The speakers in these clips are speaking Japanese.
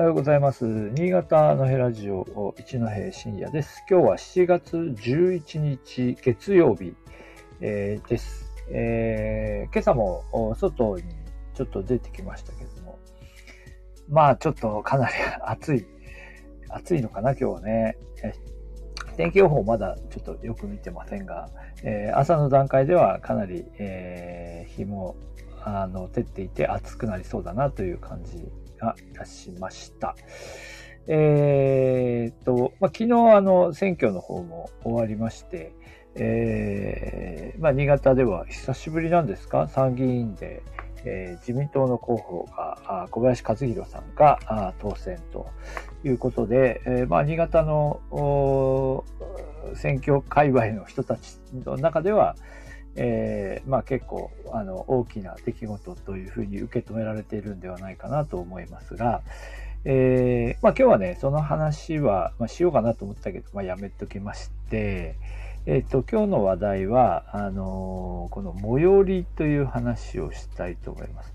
おはようございます。新潟のヘラジオ一戸深夜です。今日は7月11日月曜日、えー、です、えー、今朝も外にちょっと出てきましたけども、まあちょっとかなり暑い、暑いのかな今日はね。天気予報まだちょっとよく見てませんが、えー、朝の段階ではかなり、えー、日もあの照っていて暑くなりそうだなという感じがいたしました。えー、っと、まあ、昨日あの選挙の方も終わりまして、えー、まあ、新潟では久しぶりなんですか？参議院で、えー、自民党の候補が小林和弘さんが当選ということで、えー、まあ、新潟の選挙界隈の人たちの中では、えー、まあ、結構あの大きな出来事というふうに受け止められているんではないかなと思いますが、えー、まあ、今日はねその話は、まあ、しようかなと思ったけど、まあ、やめときまして、え、ー、と今日の話題はあのこの最寄りという話をしたいと思います。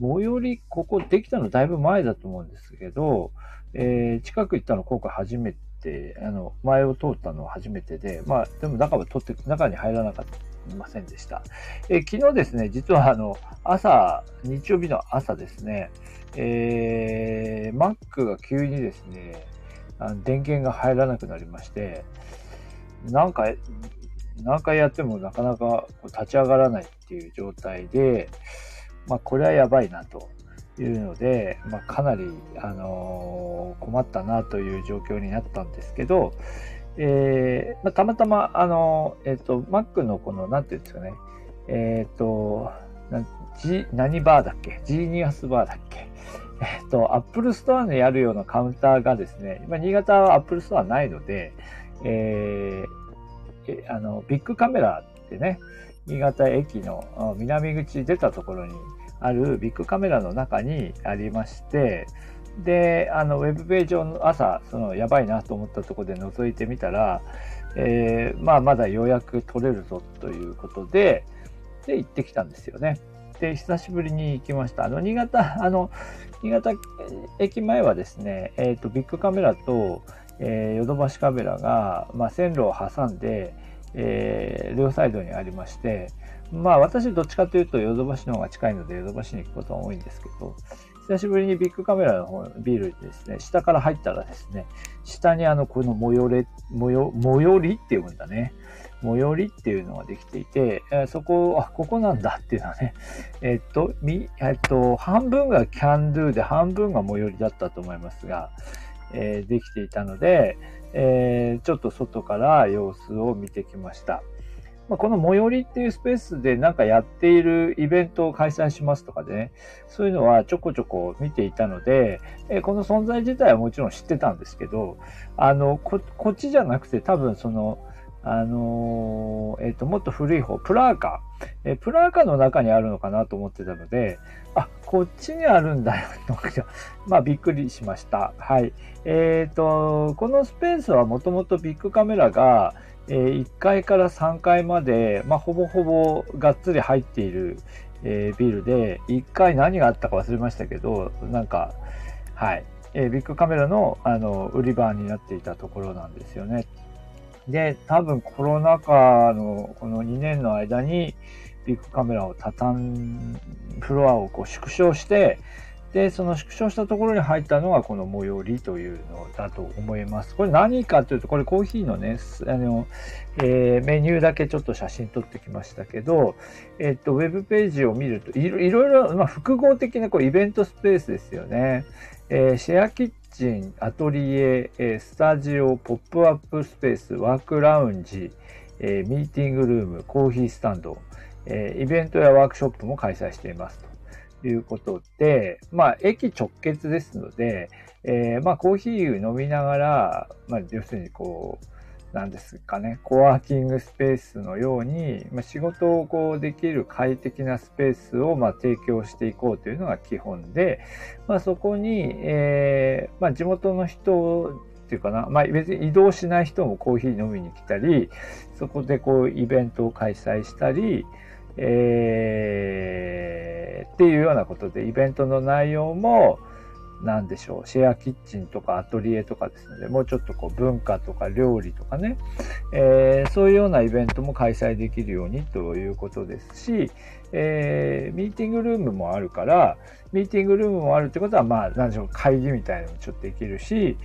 最寄りここできたのだいぶ前だと思うんですけど、え近く行ったの今回初めてあの前を通ったのは初めてでまあでも中は取って中に入らなかったたませんでした。え昨日ですね、実はあの、朝、日曜日の朝ですね、えー、Mac が急にですね、あの電源が入らなくなりまして、なんか、何回やってもなかなか立ち上がらないっていう状態で、まあ、これはやばいなというので、まあ、かなり、あのー、困ったなという状況になったんですけど、えー、まあ、たまたま、あの、えっ、ー、と、Mac のこの、なんていうんですかね、えっ、ー、と、G、何バーだっけ？ジーニアスバーだっけ？えっ、と、Apple Store にあるようなカウンターがですね、今、新潟は Apple Store ないので、えー、あの、ビッグカメラってね、新潟駅の南口出たところにあるビッグカメラの中にありまして、で、あの、ウェブページを朝、その、やばいなと思ったところで覗いてみたら、えー、まあ、まだ予約取れるぞということで、で、行ってきたんですよね。で、久しぶりに行きました。あの、新潟、あの、新潟駅前はですね、えっ、ー、と、ビッグカメラと、えー、ヨドバシカメラが、まあ、線路を挟んで、えー、両サイドにありまして、まあ私どっちかというとヨドバシの方が近いのでヨドバシに行くことは多いんですけど、久しぶりにビッグカメラの方ビルですね、下から入ったらですね、下にあの、この最寄り、最寄最寄りって読むんだね。最寄りっていうのができていて、えー、そこ、あ、ここなんだっていうのはね、えっと、み、えっと、半分が can do で半分が最寄りだったと思いますが、え、できていたので、え、ちょっと外から様子を見てきました。まあ、この最寄りっていうスペースでなんかやっているイベントを開催しますとかでね、そういうのはちょこちょこ見ていたので、えこの存在自体はもちろん知ってたんですけど、あの、こ、こっちじゃなくて多分その、あのえっ、ー、と、もっと古い方、プラーカ。えプラーカの中にあるのかなと思ってたので、あ、こっちにあるんだよ。と まあ、びっくりしました。はい。えっ、ー、と、このスペースはもともとビッグカメラが、えー、1階から3階まで、まあ、ほぼほぼがっつり入っている、えー、ビルで、1階何があったか忘れましたけど、なんか、はい、えー、ビッグカメラのあの売り場になっていたところなんですよね。で、多分コロナ禍のこの2年の間に、ビッグカメラを畳ん、フロアをこう縮小して、で、その縮小したところに入ったのがこの最寄りというのだと思います。これ何かというと、これコーヒーのね、あの、えー、メニューだけちょっと写真撮ってきましたけど、えっと、ウェブページを見ると、いろいろ、まあ、複合的なこうイベントスペースですよね。えー、シェアキッチン、アトリエ、えー、スタジオ、ポップアップスペース、ワークラウンジ、えー、ミーティングルーム、コーヒースタンド、えイベントやワークショップも開催していますと。いうことで、まあ、駅直結ですので、えー、まあ、コーヒー飲みながら、まあ、要するにこう、なんですかね、コワーキングスペースのように、まあ、仕事をこうできる快適なスペースをまあ提供していこうというのが基本で、まあ、そこに、えーまあ、地元の人っていうかな、まあ、別に移動しない人もコーヒー飲みに来たり、そこでこうイベントを開催したり、えー、っていうようなことで、イベントの内容も、なんでしょう、シェアキッチンとかアトリエとかですので、もうちょっとこう文化とか料理とかね、えー、そういうようなイベントも開催できるようにということですし、えー、ミーティングルームもあるから、ミーティングルームもあるってことは、まあ、なんでしょう、会議みたいなのもちょっとできるし、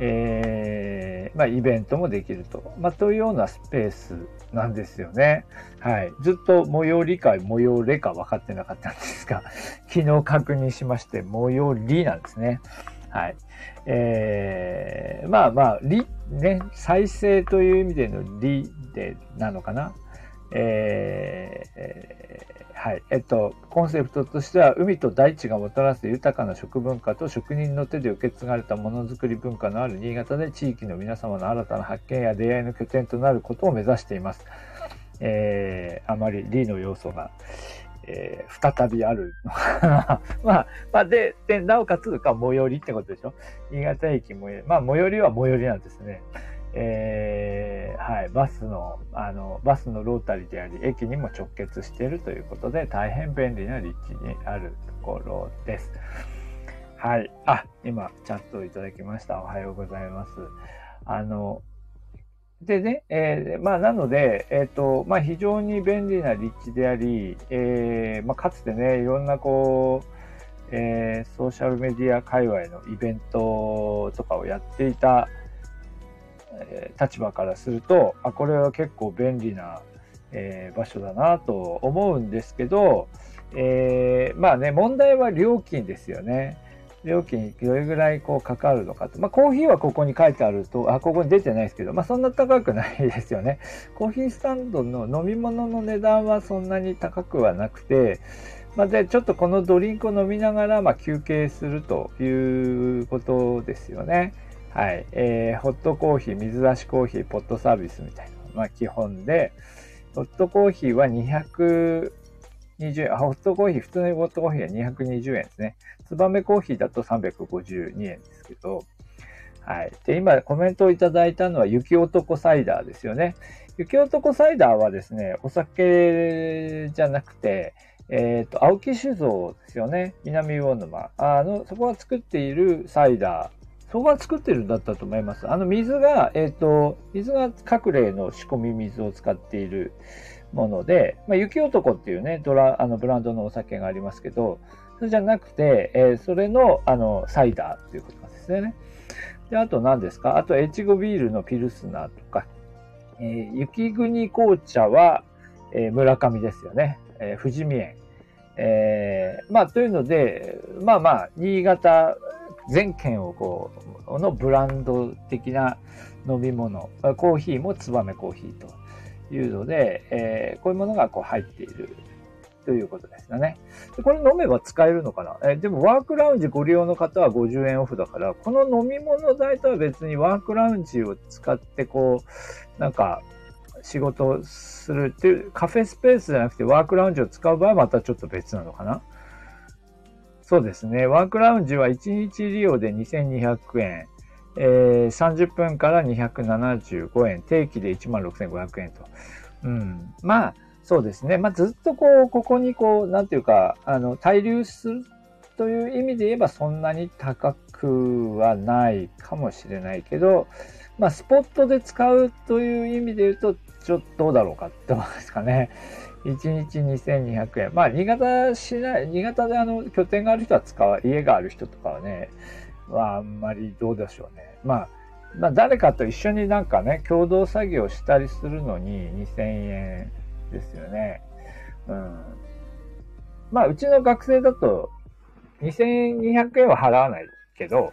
えー、まあ、イベントもできると。まあ、というようなスペースなんですよね。はい。ずっと最寄りか最寄れか分かってなかったんですが、昨日確認しまして、最寄りなんですね。はい。えー、まあまあ、り、ね、再生という意味でのりで、なのかな。えー、はい。えっと、コンセプトとしては、海と大地がもたらす豊かな食文化と職人の手で受け継がれたものづくり文化のある新潟で地域の皆様の新たな発見や出会いの拠点となることを目指しています。えー、あまり理の要素が、えー、再びあるのかな。まあ、まあ、で、で、なおかつか、最寄りってことでしょ。新潟駅最寄り。まあ、最寄りは最寄りなんですね。えー、はい、バスの、あの、バスのロータリーであり、駅にも直結しているということで、大変便利な立地にあるところです。はい。あ、今、チャットをいただきました。おはようございます。あの、でね、えー、まあ、なので、えっ、ー、と、まあ、非常に便利な立地であり、えー、まあ、かつてね、いろんなこう、えー、ソーシャルメディア界隈のイベントとかをやっていた、え立場からすると、あ、これは結構便利な、え場所だなと思うんですけど、えまあね、問題は料金ですよね。料金どれぐらいこうかかるのかと。まあ、コーヒーはここに書いてあると、あ、ここに出てないですけど、まあ、そんな高くないですよね。コーヒースタンドの飲み物の値段はそんなに高くはなくて、まあ、で、ちょっとこのドリンクを飲みながら、ま休憩するということですよね。はい。えー、ホットコーヒー、水出しコーヒー、ポットサービスみたいな。まあ、基本で、ホットコーヒーは220円、あ、ホットコーヒー、普通のホットコーヒーは220円ですね。ツバメコーヒーだと352円ですけど、はい。で、今コメントをいただいたのは雪男サイダーですよね。雪男サイダーはですね、お酒じゃなくて、えっ、ー、と、青木酒造ですよね。南魚沼。あの、そこが作っているサイダーそこが作ってるんだったと思います。あの水が、えっ、ー、と、水が各例の仕込み水を使っているもので、まあ、雪男っていうね、ドラ、あの、ブランドのお酒がありますけど、それじゃなくて、えー、それの、あの、サイダーっていうことなんですね。で、あと何ですか？あと、越後ビールのピルスナーとか、えー、雪国紅茶は、えー、村上ですよね。えー、富士見園。えー、まあ、というので、まあまあ、新潟全県をこう、のブランド的な飲み物、コーヒーもツバメコーヒーというので、えー、こういうものがこう入っているということですよね。でこれ飲めば使えるのかな？えでもワークラウンジご利用の方は50円オフだから、この飲み物代とは別にワークラウンジを使ってこう、なんか仕事をするっていうカフェスペースじゃなくてワークラウンジを使う場合はまたちょっと別なのかな？そうですね。ワークラウンジは1日利用で2200円、えー、30分から275円、定期で16,500円と。うん。まあ、そうですね。まあ、ずっとこう、ここにこう、なんていうか、あの、滞留するという意味で言えばそんなに高くはないかもしれないけど、まあ、スポットで使うという意味で言うと、ちょっとどうだろうかって思うんですかね。1日2200円。まあ、新潟市内、新潟であの、拠点がある人は使う、家がある人とかはね、まあ、んまりどうでしょうね。まあ、まあ、誰かと一緒になんかね、共同作業したりするのに2000円ですよね。うん。まあ、うちの学生だと、2200円は払わないけど、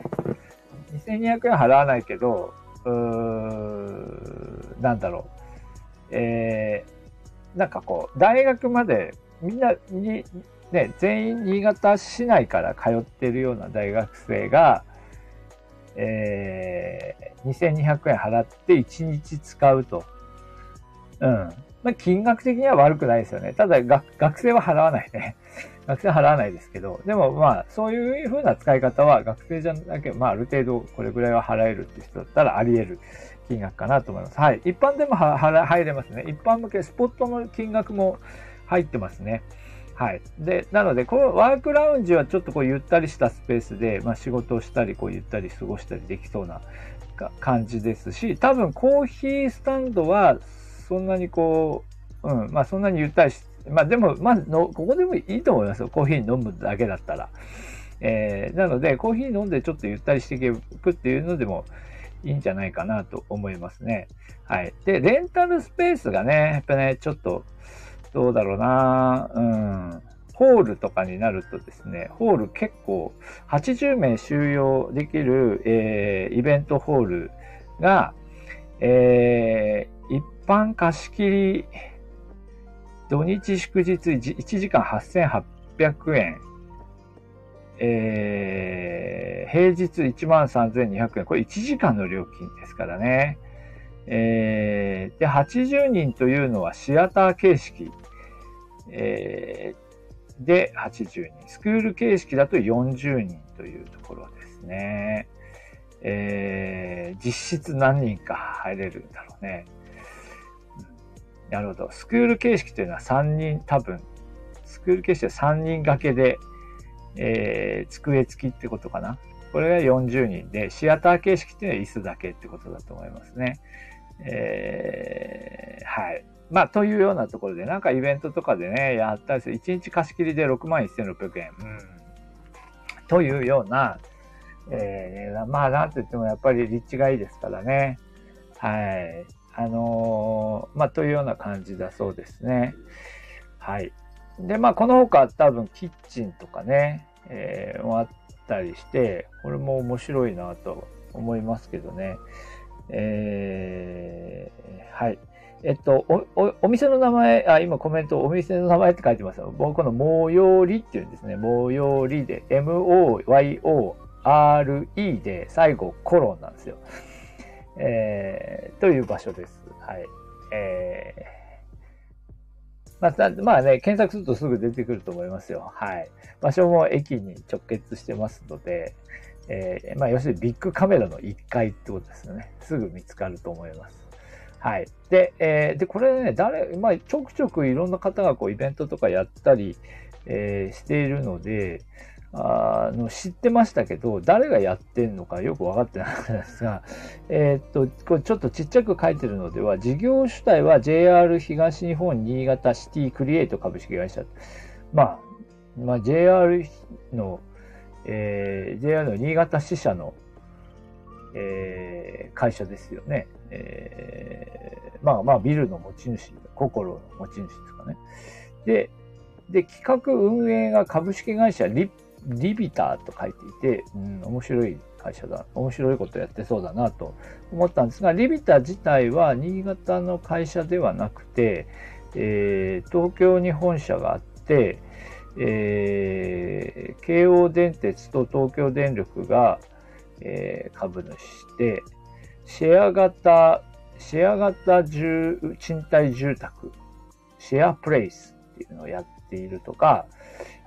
2200円払わないけど、うーなんだろう。えー、なんかこう、大学までみんなに、ね、全員新潟市内から通ってるような大学生が、えー、2200円払って1日使うと。うん。まあ、金額的には悪くないですよね。ただ学生は払わないね。学生は払わないですけど、でもまあ、そういう風な使い方は学生じゃなけまあ、ある程度これぐらいは払えるって人だったらあり得る金額かなと思います。はい。一般でも入れますね。一般向けスポットの金額も入ってますね。はい。で、なので、このワークラウンジはちょっとこうゆったりしたスペースで、まあ、仕事をしたり、こうゆったり過ごしたりできそうな感じですし、多分コーヒースタンドはそんなにこう、うん、まあそんなにゆったりし、まあでも、まあの、ここでもいいと思いますよ。コーヒー飲むだけだったら。えー、なので、コーヒー飲んでちょっとゆったりしていくっていうのでもいいんじゃないかなと思いますね。はい。で、レンタルスペースがね、やっぱね、ちょっと、どうだろうなうん。ホールとかになるとですね、ホール結構80名収容できる、えー、イベントホールが、えー、般貸し切り、土日祝日1時間8800円、えー、平日13,200円。これ1時間の料金ですからね。えー、で、80人というのはシアター形式。えー、で、80人。スクール形式だと40人というところですね。えー、実質何人か入れるんだろうね。なるほど。スクール形式というのは3人、多分、スクール形式は3人掛けで、えー、机付きってことかな。これが40人で、シアター形式っていうのは椅子だけってことだと思いますね。えー、はい。まあ、というようなところで、なんかイベントとかでね、やったりする。1日貸し切りで6万1600円。うん。というような、えー、まあ、なんと言ってもやっぱり立地がいいですからね。はい。あのー、まあ、というような感じだそうですね。はい。で、まあ、この他多分キッチンとかね、えー、もあったりして、これも面白いなと思いますけどね。えー、はい。えっと、お、お、お店の名前、あ、今コメント、お店の名前って書いてますよ。僕の模様りっていうんですね。模様りで、M-O-Y-O-R-E で、最後コロンなんですよ。えー、という場所です。はい。えー、まあ、まあね、検索するとすぐ出てくると思いますよ。はい。場所も駅に直結してますので、えー、まあ、要するにビッグカメラの1階ってことですよね。すぐ見つかると思います。はい。で、えー、で、これね、誰、まあ、ちょくちょくいろんな方がこうイベントとかやったり、えー、しているので、あの、知ってましたけど、誰がやってんのかよくわかってなかったんですが、えー、っと、これちょっとちっちゃく書いてるのでは、事業主体は JR 東日本新潟シティクリエイト株式会社。まあ、まあ、JR の、えー、JR の新潟支社の、えー、会社ですよね。えー、まあまあビルの持ち主、心の持ち主ですかね。で、で、企画運営が株式会社リリビターと書いていて、うん、面白い会社だ、面白いことやってそうだなと思ったんですが、リビター自体は新潟の会社ではなくて、えー、東京に本社があって、えー、京王電鉄と東京電力が、えー、株主で、シェア型、シェア型住賃貸住宅、シェアプレイスっていうのをやってているとか、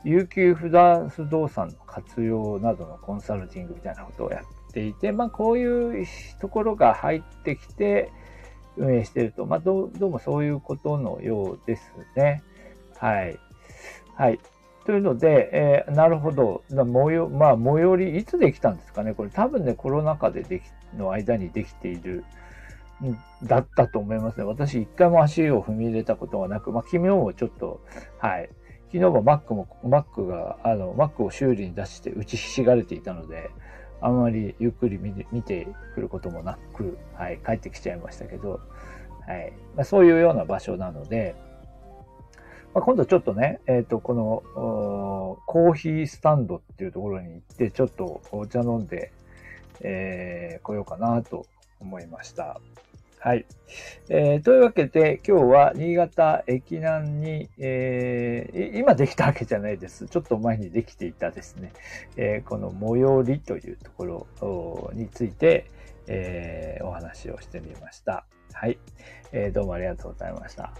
有給不動産の活用などのコンサルティングみたいなことをやっていて、まあこういうところが入ってきて運営していると、まあどうどうもそういうことのようですね。はい。はい。というので、えー、なるほど。もよ、まあ、最寄り、いつできたんですかねこれ多分ね、コロナ禍ででき、の間にできている、だったと思いますね。私、一回も足を踏み入れたことはなく、まあ、昨日もちょっと、はい。昨日も Mac も、Mac が、あの、Mac を修理に出して打ちひしがれていたので、あんまりゆっくり見て見てくることもなく、はい、帰ってきちゃいましたけど、はい。まあ、そういうような場所なので、まあ、今度ちょっとね、えっ、ー、と、この、コーヒースタンドっていうところに行って、ちょっとお茶飲んで、えー、来ようかなと思いました。はい。えー、というわけで、今日は新潟駅南に、えー、今できたわけじゃないです。ちょっと前にできていたですね、えー、この最寄りというところについて、え、お話をしてみました。はい、え。どうもありがとうございました。